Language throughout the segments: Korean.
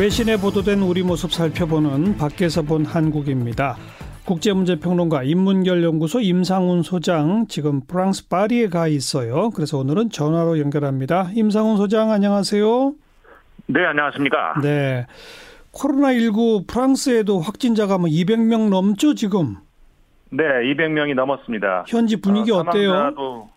외신에 보도된 우리 모습 살펴보는 밖에서 본 한국입니다. 국제문제평론가 인문결연구소 임상훈 소장 지금 프랑스 파리에 가 있어요. 그래서 오늘은 전화로 연결합니다. 임상훈 소장 안녕하세요. 네, 안녕하십니까. 네. 코로나19 프랑스에도 확진자가 뭐 200명 넘죠, 지금? 네, 200명이 넘었습니다. 현지 분위기 어, 때요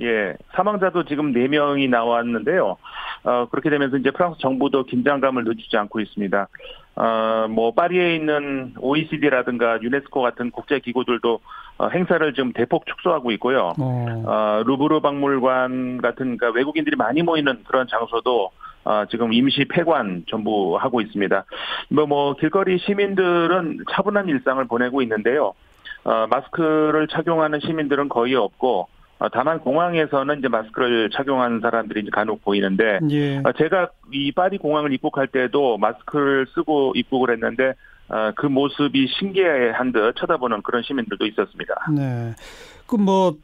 예, 사망자도 지금 4명이 나왔는데요. 어, 그렇게 되면서 이제 프랑스 정부도 긴장감을 늦추지 않고 있습니다. 어, 뭐, 파리에 있는 OECD라든가 유네스코 같은 국제기구들도 어, 행사를 지금 대폭 축소하고 있고요. 어. 어 루브르 박물관 같은 그러니까 외국인들이 많이 모이는 그런 장소도 어, 지금 임시 폐관 전부 하고 있습니다. 뭐, 뭐, 길거리 시민들은 차분한 일상을 보내고 있는데요. 어, 마스크를 착용하는 시민들은 거의 없고, 어, 다만 공항에서는 이제 마스크를 착용하는 사람들이 이제 간혹 보이는데, 예. 어, 제가 이 파리 공항을 입국할 때도 마스크를 쓰고 입국을 했는데, 어, 그 모습이 신기한 듯 쳐다보는 그런 시민들도 있었습니다. 네. 그 뭐,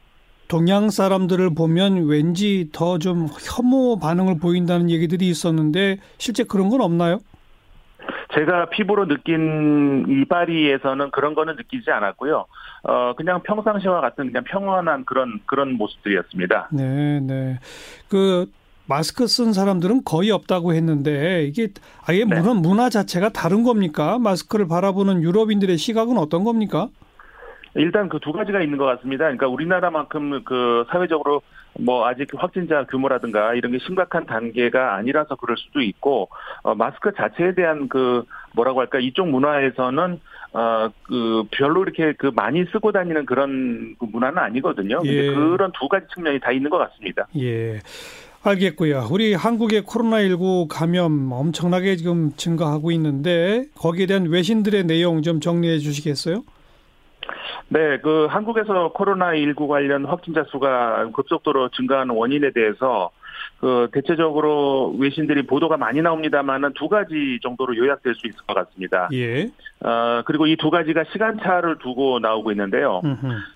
동양 사람들을 보면 왠지 더 좀 혐오 반응을 보인다는 얘기들이 있었는데 실제 그런 건 없나요? 제가 피부로 느낀 이 파리에서는 그런 거는 느끼지 않았고요. 어 그냥 평상시와 같은 그냥 평온한 그런 그런 모습들이었습니다. 네, 네. 그 마스크 쓴 사람들은 거의 없다고 했는데 이게 아예 네. 문화, 문화 자체가 다른 겁니까? 마스크를 바라보는 유럽인들의 시각은 어떤 겁니까? 일단 그 두 가지가 있는 것 같습니다. 그러니까 우리나라만큼 그 사회적으로 뭐 아직 확진자 규모라든가 이런 게 심각한 단계가 아니라서 그럴 수도 있고 어 마스크 자체에 대한 그 뭐라고 할까 이쪽 문화에서는 어그 별로 이렇게 그 많이 쓰고 다니는 그런 그 문화는 아니거든요. 예. 그런 두 가지 측면이 다 있는 것 같습니다. 예. 알겠고요. 우리 한국의 코로나19 감염 엄청나게 지금 증가하고 있는데 거기에 대한 외신들의 내용 좀 정리해 주시겠어요? 네, 그 한국에서 코로나19 관련 확진자 수가 급속도로 증가하는 원인에 대해서 그 대체적으로 외신들이 보도가 많이 나옵니다만은 두 가지 정도로 요약될 수 있을 것 같습니다. 예. 어 그리고 이 두 가지가 시간차를 두고 나오고 있는데요.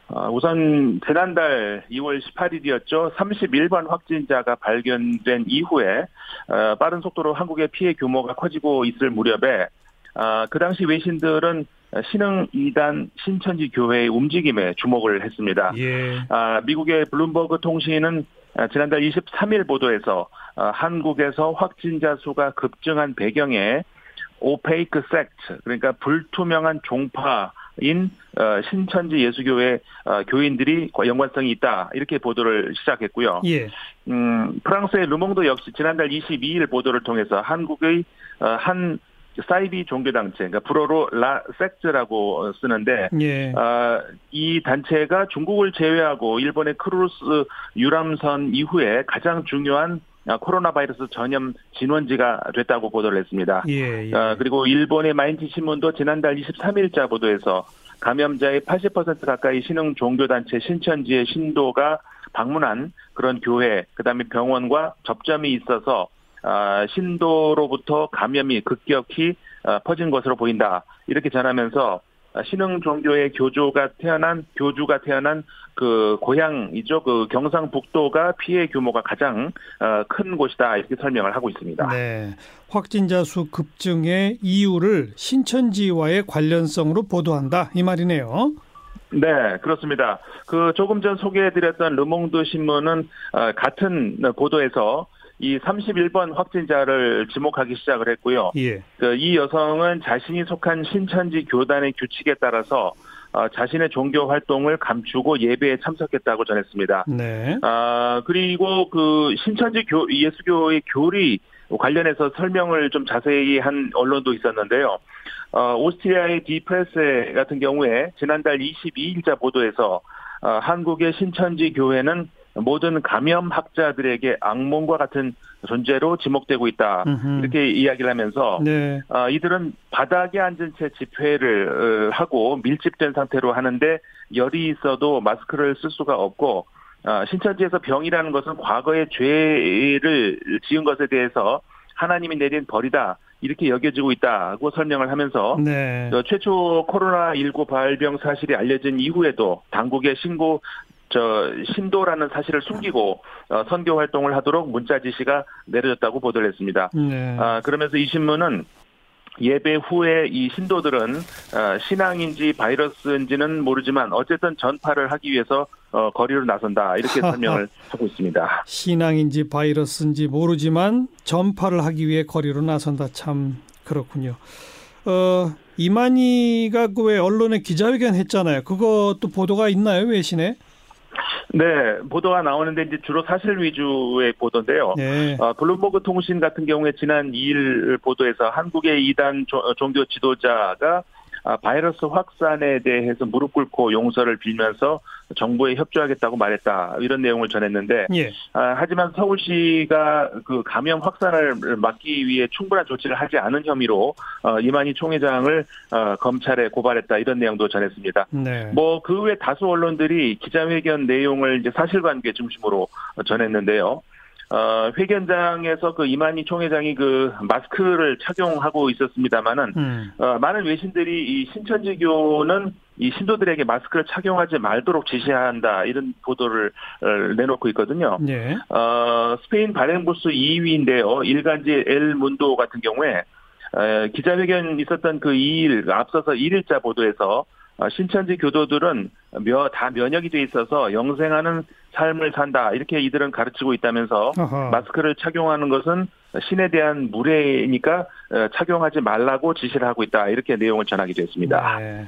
어, 우선 지난달 2월 18일이었죠. 31번 확진자가 발견된 이후에 어, 빠른 속도로 한국의 피해 규모가 커지고 있을 무렵에 어, 그 당시 외신들은 신흥 2단 신천지 교회의 움직임에 주목을 했습니다. 예. 아, 미국의 블룸버그 통신은 지난달 23일 보도에서 아, 한국에서 확진자 수가 급증한 배경에 opaque sect 그러니까 불투명한 종파인 어, 신천지 예수교회 어, 교인들이 연관성이 있다 이렇게 보도를 시작했고요. 예. 음, 프랑스의 르몽드 역시 지난달 22일 보도를 통해서 한국의 어, 한 사이비 종교 단체, 그러니까 불어로 la secte라고 쓰는데, 예. 어, 이 단체가 중국을 제외하고 일본의 크루즈 유람선 이후에 가장 중요한 코로나 바이러스 전염 진원지가 됐다고 보도를 했습니다. 예, 예. 어, 그리고 일본의 마이니치 신문도 지난달 23일자 보도에서 감염자의 80% 가까이 신흥 종교 단체 신천지의 신도가 방문한 그런 교회, 그다음에 병원과 접점이 있어서 아, 신도로부터 감염이 급격히 아, 퍼진 것으로 보인다. 이렇게 전하면서 신흥 종교의 교조가 태어난 교주가 태어난 그 고향이죠. 그 경상북도가 피해 규모가 가장 어, 큰 곳이다 이렇게 설명을 하고 있습니다. 네, 확진자 수 급증의 이유를 신천지와의 관련성으로 보도한다 이 말이네요. 네, 그렇습니다. 그 조금 전 소개해드렸던 르몽드 신문은 어, 같은 보도에서 이 31번 확진자를 지목하기 시작을 했고요. 예. 그 이 여성은 자신이 속한 신천지 교단의 규칙에 따라서 어, 자신의 종교 활동을 감추고 예배에 참석했다고 전했습니다. 네. 아 그리고 그 신천지 교 예수교의 교리 관련해서 설명을 좀 자세히 한 언론도 있었는데요. 어, 오스트리아의 디프레세 같은 경우에 지난달 22일자 보도에서 어, 한국의 신천지 교회는 모든 감염학자들에게 악몽과 같은 존재로 지목되고 있다. 음흠. 이렇게 이야기를 하면서 네. 어, 이들은 바닥에 앉은 채 집회를 어, 하고 밀집된 상태로 하는데 열이 있어도 마스크를 쓸 수가 없고 어, 신천지에서 병이라는 것은 과거의 죄를 지은 것에 대해서 하나님이 내린 벌이다. 이렇게 여겨지고 있다고 설명을 하면서 네. 최초 코로나 19 발병 사실이 알려진 이후에도 당국의 신고 저 신도라는 사실을 숨기고 어, 선교 활동을 하도록 문자 지시가 내려졌다고 보도를 했습니다. 네. 아, 그러면서 이 신문은 예배 후에 이 신도들은 어, 신앙인지 바이러스인지는 모르지만 어쨌든 전파를 하기 위해서 어, 거리로 나선다 이렇게 설명을 하고 있습니다. 신앙인지 바이러스인지 모르지만 전파를 하기 위해 거리로 나선다 참 그렇군요. 어, 이만희가 그 왜 언론에 기자회견 했잖아요. 그것도 보도가 있나요 외신에? 네, 보도가 나오는데 이제 주로 사실 위주의 보도인데요. 네. 어, 블룸버그 통신 같은 경우에 지난 2일 보도에서 한국의 이단 종교 지도자가 아, 바이러스 확산에 대해서 무릎 꿇고 용서를 빌면서 정부에 협조하겠다고 말했다 이런 내용을 전했는데 예. 아, 하지만 서울시가 그 감염 확산을 막기 위해 충분한 조치를 하지 않은 혐의로 어, 이만희 총회장을 어, 검찰에 고발했다 이런 내용도 전했습니다. 네. 뭐그 외 다수 언론들이 기자회견 내용을 이제 사실관계 중심으로 전했는데요. 어, 회견장에서 그 이만희 총회장이 그 마스크를 착용하고 있었습니다만은 음. 어, 많은 외신들이 이 신천지교는 이 신도들에게 마스크를 착용하지 말도록 지시한다 이런 보도를 어, 내놓고 있거든요. 네. 어, 스페인 발행부스 2위인데요. 일간지 엘 문도 같은 경우에 어, 기자회견 있었던 그 2일 앞서서 1일자 보도에서 어, 신천지 교도들은 며, 다 면역이 돼 있어서 영생하는 삶을 산다 이렇게 이들은 가르치고 있다면서 어허. 마스크를 착용하는 것은 신에 대한 무례니까 어, 착용하지 말라고 지시를 하고 있다 이렇게 내용을 전하기도 했습니다. 네.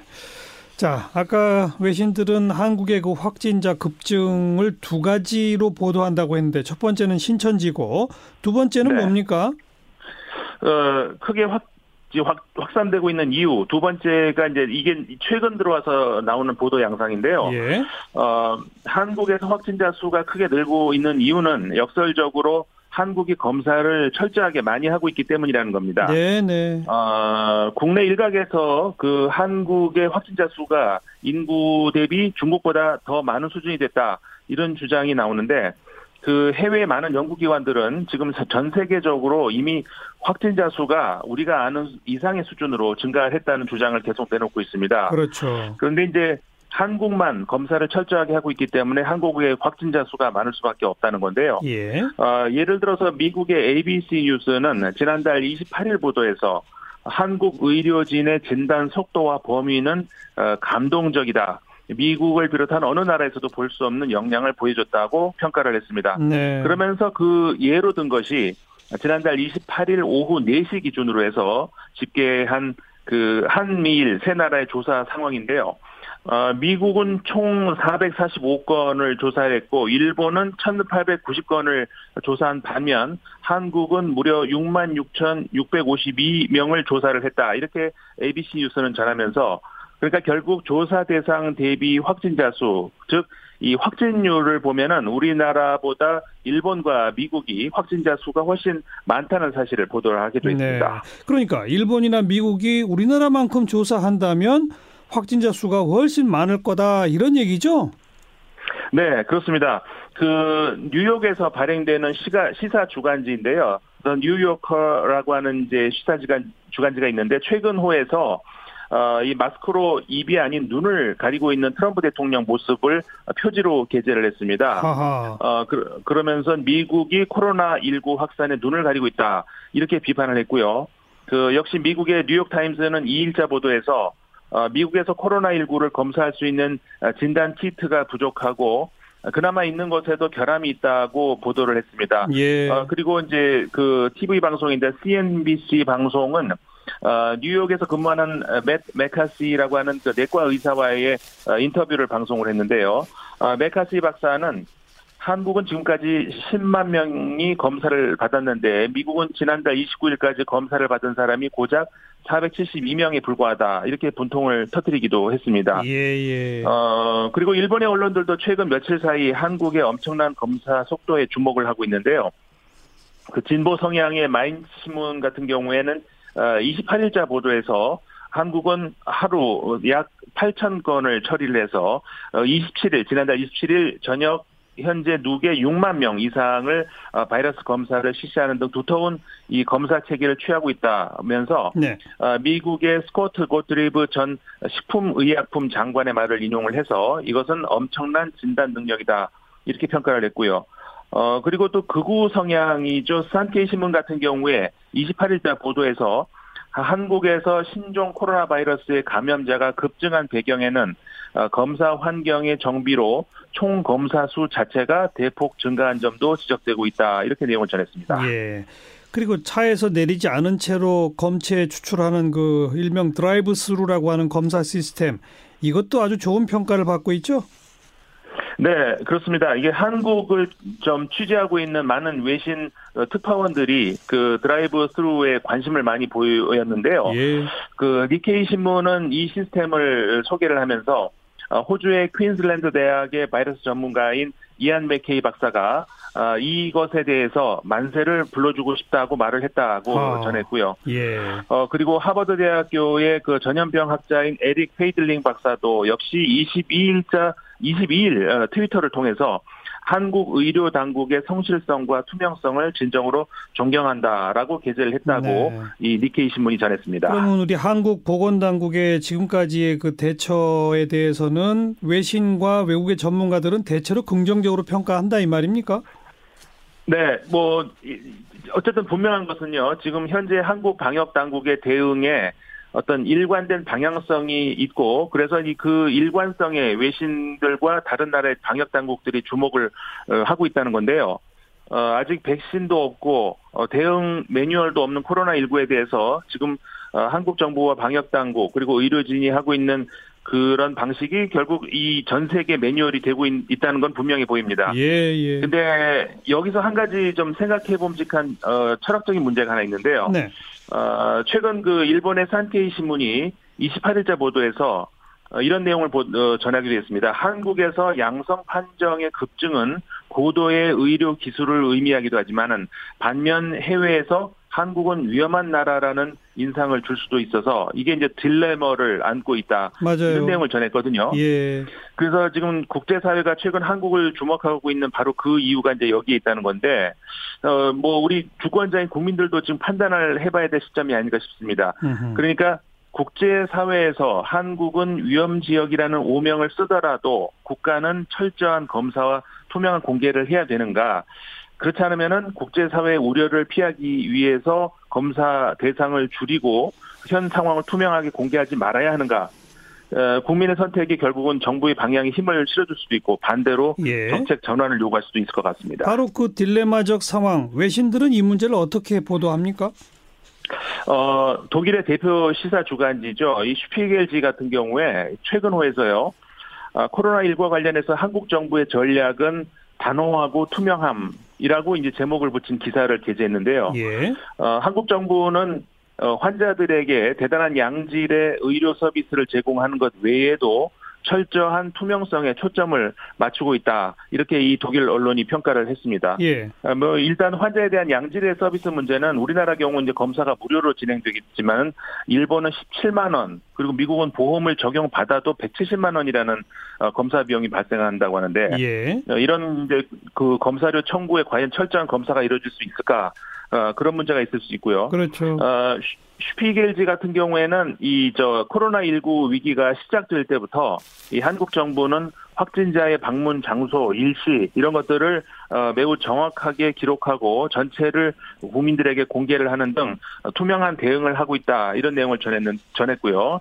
자, 아까 외신들은 한국의 그 확진자 급증을 두 가지로 보도한다고 했는데 첫 번째는 신천지고 두 번째는 네. 뭡니까? 어, 크게 확 확, 확산되고 있는 이유 두 번째가 이제 이게 최근 들어와서 나오는 보도 양상인데요. 예. 어, 한국에서 확진자 수가 크게 늘고 있는 이유는 역설적으로 한국이 검사를 철저하게 많이 하고 있기 때문이라는 겁니다. 네, 네. 어, 국내 일각에서 그 한국의 확진자 수가 인구 대비 중국보다 더 많은 수준이 됐다 이런 주장이 나오는데 그 해외 많은 연구기관들은 지금 전 세계적으로 이미 확진자 수가 우리가 아는 이상의 수준으로 증가했다는 주장을 계속 내놓고 있습니다. 그렇죠. 그런데 이제 한국만 검사를 철저하게 하고 있기 때문에 한국의 확진자 수가 많을 수밖에 없다는 건데요. 예. 어, 예를 들어서 미국의 ABC 뉴스는 지난달 28일 보도에서 한국 의료진의 진단 속도와 범위는 어, 감동적이다. 미국을 비롯한 어느 나라에서도 볼 수 없는 역량을 보여줬다고 평가를 했습니다. 네. 그러면서 그 예로 든 것이 지난달 28일 오후 4시 기준으로 해서 집계한 그 한미일 세 나라의 조사 상황인데요. 어, 미국은 총 445건을 조사했고 일본은 1,890건을 조사한 반면 한국은 무려 6만 6,652명을 조사를 했다. 이렇게 ABC 뉴스는 전하면서 그러니까 결국 조사 대상 대비 확진자 수, 즉, 이 확진율을 보면은 우리나라보다 일본과 미국이 확진자 수가 훨씬 많다는 사실을 보도를 하기도 네. 했습니다. 그러니까 일본이나 미국이 우리나라만큼 조사한다면 확진자 수가 훨씬 많을 거다 이런 얘기죠? 네, 그렇습니다. 그 뉴욕에서 발행되는 시가, 시사 주간지인데요. 뉴요커라고 하는 이제 시사 주간 주간지가 있는데 최근 호에서 어, 이 마스크로 입이 아닌 눈을 가리고 있는 트럼프 대통령 모습을 표지로 게재를 했습니다. 어, 그, 그러면서 미국이 코로나19 확산에 눈을 가리고 있다. 이렇게 비판을 했고요. 그 역시 미국의 뉴욕타임스는 2일자 보도에서 어, 미국에서 코로나19를 검사할 수 있는 진단 키트가 부족하고 그나마 있는 것에도 결함이 있다고 보도를 했습니다. 예. 어, 그리고 이제 그 TV 방송인데 CNBC 방송은 어, 뉴욕에서 근무하는 맥, 메카시라고 하는 그 내과 의사와의 어, 인터뷰를 방송을 했는데요. 어, 메카시 박사는 한국은 지금까지 10만 명이 검사를 받았는데 미국은 지난달 29일까지 검사를 받은 사람이 고작 472명에 불과하다 이렇게 분통을 터뜨리기도 했습니다. 예, 예. 어 그리고 일본의 언론들도 최근 며칠 사이 한국의 엄청난 검사 속도에 주목을 하고 있는데요. 그 진보 성향의 마인 신문 같은 경우에는 28일자 어, 보도에서 한국은 하루 약 8천 건을 처리를 해서 27일 어, 지난달 27일 저녁 현재 누계 6만 명 이상을 어, 바이러스 검사를 실시하는 등 두터운 이 검사 체계를 취하고 있다면서 네. 미국의 스코트 고트리브 전 식품의약품 장관의 말을 인용을 해서 이것은 엄청난 진단 능력이다 이렇게 평가를 했고요. 어, 그리고 또 극우 성향이죠. 산케이 신문 같은 경우에 28일자 보도에서 한국에서 신종 코로나 바이러스의 감염자가 급증한 배경에는 어, 검사 환경의 정비로 총 검사 수 자체가 대폭 증가한 점도 지적되고 있다. 이렇게 내용을 전했습니다. 예. 그리고 차에서 내리지 않은 채로 검체에 추출하는 그 일명 drive-through라고 하는 검사 시스템 이것도 아주 좋은 평가를 받고 있죠? 네, 그렇습니다. 이게 한국을 좀 취재하고 있는 많은 외신 어, 특파원들이 그 drive-through에 관심을 많이 보였는데요. 예. 그 니케이 신문은 이 시스템을 소개를 하면서 어, 호주의 퀸즐랜드 대학의 바이러스 전문가인 이안 맥케이 박사가 어, 이것에 대해서 만세를 불러주고 싶다고 말을 했다고 아, 전했고요. 예. 어 그리고 하버드 대학교의 그 전염병 학자인 에릭 페이글딩 박사도 역시 22일자 22일 트위터를 통해서 한국 의료 당국의 성실성과 투명성을 진정으로 존경한다라고 게재를 했다고 네. 이 니케이 신문이 전했습니다. 그러면 우리 한국 보건 당국의 지금까지의 그 대처에 대해서는 외신과 외국의 전문가들은 대체로 긍정적으로 평가한다 이 말입니까? 네, 뭐 어쨌든 분명한 것은요. 지금 현재 한국 방역 당국의 대응에 어떤 일관된 방향성이 있고 그래서 그 일관성에 외신들과 다른 나라의 방역 당국들이 주목을 어, 하고 있다는 건데요. 어, 아직 백신도 없고 어, 대응 매뉴얼도 없는 코로나 19에 대해서 지금 한국 정부와 방역 당국 그리고 의료진이 하고 있는 그런 방식이 결국 이 전 세계 매뉴얼이 되고 있, 다는건 분명히 보입니다. 예, 예. 근데 여기서 한 가지 좀 생각해 봄직한 어, 철학적인 문제가 하나 있는데요. 네. 어, 최근 그 일본의 산케이 신문이 28일자 보도에서 어, 이런 내용을 보, 어, 전하기도 했습니다. 한국에서 양성 판정의 급증은 고도의 의료 기술을 의미하기도 하지만은 반면 해외에서 한국은 위험한 나라라는 인상을 줄 수도 있어서 이게 이제 딜레머를 안고 있다. 맞아요. 이런 내용을 전했거든요. 예. 그래서 지금 국제사회가 최근 한국을 주목하고 있는 바로 그 이유가 이제 여기에 있다는 건데, 어, 뭐 우리 주권자인 국민들도 지금 판단을 해봐야 될 시점이 아닌가 싶습니다. 으흠. 그러니까 국제사회에서 한국은 위험 지역이라는 오명을 쓰더라도 국가는 철저한 검사와 투명한 공개를 해야 되는가? 그렇지 않으면은 국제사회의 우려를 피하기 위해서 검사 대상을 줄이고 현 상황을 투명하게 공개하지 말아야 하는가? 어, 국민의 선택이 결국은 정부의 방향에 힘을 실어줄 수도 있고 반대로 예. 정책 전환을 요구할 수도 있을 것 같습니다. 바로 그 딜레마적 상황 외신들은 이 문제를 어떻게 보도합니까? 어, 독일의 대표 시사 주간지죠. 이 슈피겔지 같은 경우에 최근 호에서요. 아, 코로나19와 관련해서 한국 정부의 전략은 단호하고 투명함 이라고 이제 제목을 붙인 기사를 게재했는데요. 예. 어, 한국 정부는 어, 환자들에게 대단한 양질의 의료 서비스를 제공하는 것 외에도 철저한 투명성에 초점을 맞추고 있다. 이렇게 이 독일 언론이 평가를 했습니다. 예. 아, 뭐 일단 환자에 대한 양질의 서비스 문제는 우리나라 경우 이제 검사가 무료로 진행되겠지만 일본은 17만 원 그리고 미국은 보험을 적용받아도 170만 원이라는 어, 검사 비용이 발생한다고 하는데 예. 어, 이런 이제 그 검사료 청구에 과연 철저한 검사가 이루어질 수 있을까? 어, 그런 문제가 있을 수 있고요. 그렇죠. 어, 슈피겔지 같은 경우에는 이 저 코로나19 위기가 시작될 때부터 이 한국 정부는 확진자의 방문 장소, 일시 이런 것들을 어, 매우 정확하게 기록하고 전체를 국민들에게 공개를 하는 등 투명한 대응을 하고 있다 이런 내용을 전했는 전했고요.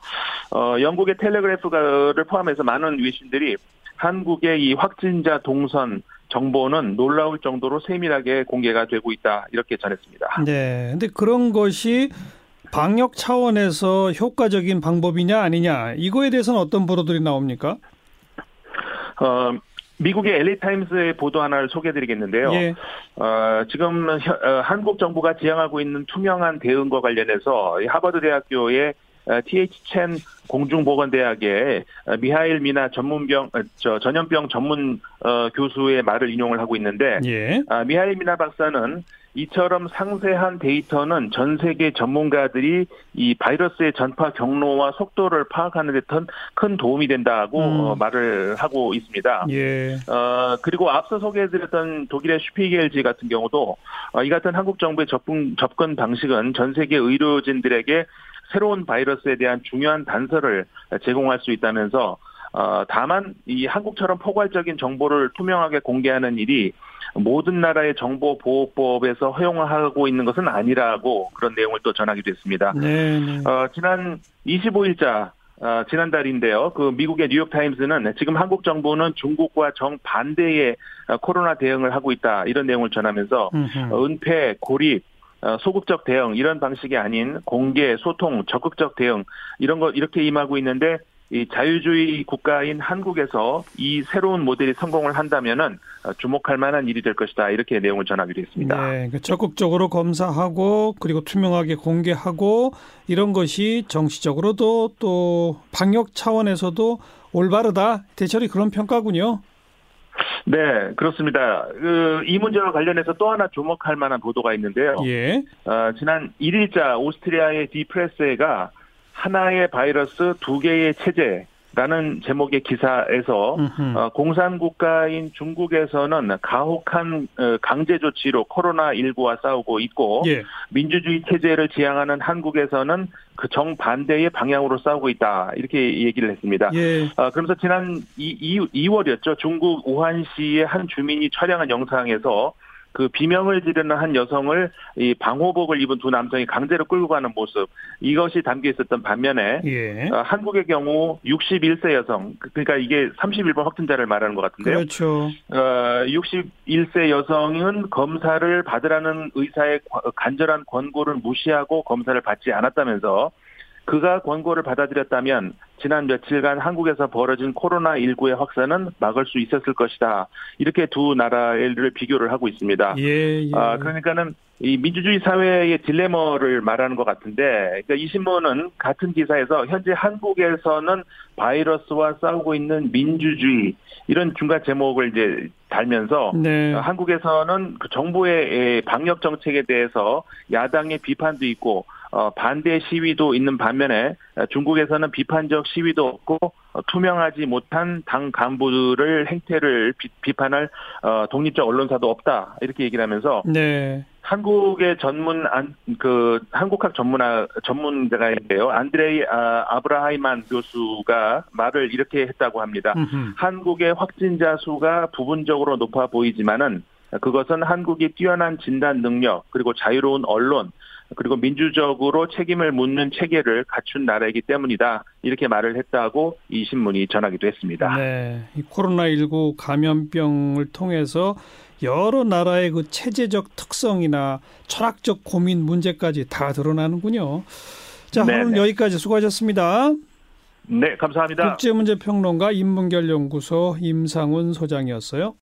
어, 영국의 텔레그래프를 포함해서 많은 외신들이 한국의 이 확진자 동선 정보는 놀라울 정도로 세밀하게 공개가 되고 있다 이렇게 전했습니다. 네, 근데 그런 것이 방역 차원에서 효과적인 방법이냐 아니냐 이거에 대해서는 어떤 보도들이 나옵니까? 어, 미국의 LA 타임스의 보도 하나를 소개해드리겠는데요. 예. 어, 지금 어, 한국 정부가 지향하고 있는 투명한 대응과 관련해서 하버드 대학교의 TH 첸 공중보건대학의 미하일 미나 전문병 저 전염병 전문 어, 교수의 말을 인용을 하고 있는데 예. 아, 미하일 미나 박사는 이처럼 상세한 데이터는 전 세계 전문가들이 이 바이러스의 전파 경로와 속도를 파악하는 데큰 도움이 된다고 음. 어, 말을 하고 있습니다. 예. 어, 그리고 앞서 소개해드렸던 독일의 슈피겔지 같은 경우도 어, 이 같은 한국 정부의 접근, 접근 방식은 전 세계 의료진들에게 새로운 바이러스에 대한 중요한 단서를 제공할 수 있다면서 어, 다만 이 한국처럼 포괄적인 정보를 투명하게 공개하는 일이 모든 나라의 정보 보호법에서 허용하고 있는 것은 아니라고 그런 내용을 또 전하기도 했습니다. 네, 네. 어, 지난 25일자 어, 지난달인데요. 그 미국의 뉴욕 타임스는 지금 한국 정부는 중국과 정 반대의 어, 코로나 대응을 하고 있다 이런 내용을 전하면서 음흠. 은폐, 고립, 어, 소극적 대응 이런 방식이 아닌 공개, 소통, 적극적 대응 이런 거 이렇게 임하고 있는데 이 자유주의 국가인 한국에서 이 새로운 모델이 성공을 한다면은 어, 주목할 만한 일이 될 것이다 이렇게 내용을 전하기도 했습니다. 네, 그 적극적으로 검사하고 그리고 투명하게 공개하고 이런 것이 정치적으로도 또 방역 차원에서도 올바르다 대철이 그런 평가군요. 네, 그렇습니다. 그, 이 문제와 관련해서 또 하나 주목할 만한 보도가 있는데요. 예. 어, 지난 1일자 오스트리아의 디프레스가 하나의 바이러스 두 개의 체제 라는 제목의 기사에서. 어, 공산국가인 중국에서는 가혹한 어, 강제 조치로 코로나19와 싸우고 있고 예. 민주주의 체제를 지향하는 한국에서는 그 정반대의 방향으로 싸우고 있다. 이렇게 얘기를 했습니다. 예. 어, 그러면서 지난 2, 2월이었죠. 중국 우한시의 한 주민이 촬영한 영상에서 그 비명을 지르는 한 여성을 이 방호복을 입은 두 남성이 강제로 끌고 가는 모습 이것이 담겨 있었던 반면에 예. 어, 한국의 경우 61세 여성 그- 그러니까 이게 31번 확진자를 말하는 것 같은데요. 그렇죠. 어, 61세 여성은 검사를 받으라는 의사의 과- 간절한 권고를 무시하고 검사를 받지 않았다면서 그가 권고를 받아들였다면 지난 며칠간 한국에서 벌어진 코로나19의 확산은 막을 수 있었을 것이다. 이렇게 두 나라를 비교를 하고 있습니다. 예, 예. 아, 그러니까는 이 민주주의 사회의 딜레마를 말하는 것 같은데, 그러니까 이 신문은 같은 기사에서 현재 한국에서는 바이러스와 싸우고 있는 민주주의 이런 중간 제목을 이제 달면서 네. 어, 한국에서는 그 정부의 방역 정책에 대해서 야당의 비판도 있고 어, 반대 시위도 있는 반면에 어, 중국에서는 비판적 시위도 없고 어, 투명하지 못한 당 간부들을 행태를 비, 판할 어, 독립적 언론사도 없다 이렇게 얘기를 하면서 네. 한국의 전문 안, 그 한국학 전문화 전문가가 있는데요 안드레이 아, 아브라하이만 교수가 말을 이렇게 했다고 합니다. 음흠. 한국의 확진자 수가 부분적으로 높아 보이지만은 그것은 한국이 뛰어난 진단 능력 그리고 자유로운 언론 그리고 민주적으로 책임을 묻는 체계를 갖춘 나라이기 때문이다 이렇게 말을 했다고 이 신문이 전하기도 했습니다. 네. 이 코로나19 감염병을 통해서 여러 나라의 그 체제적 특성이나 철학적 고민 문제까지 다 드러나는군요. 자, 네, 오늘 네. 여기까지 수고하셨습니다. 네, 감사합니다. 국제문제평론가 인문결연구소 임상훈 소장이었어요.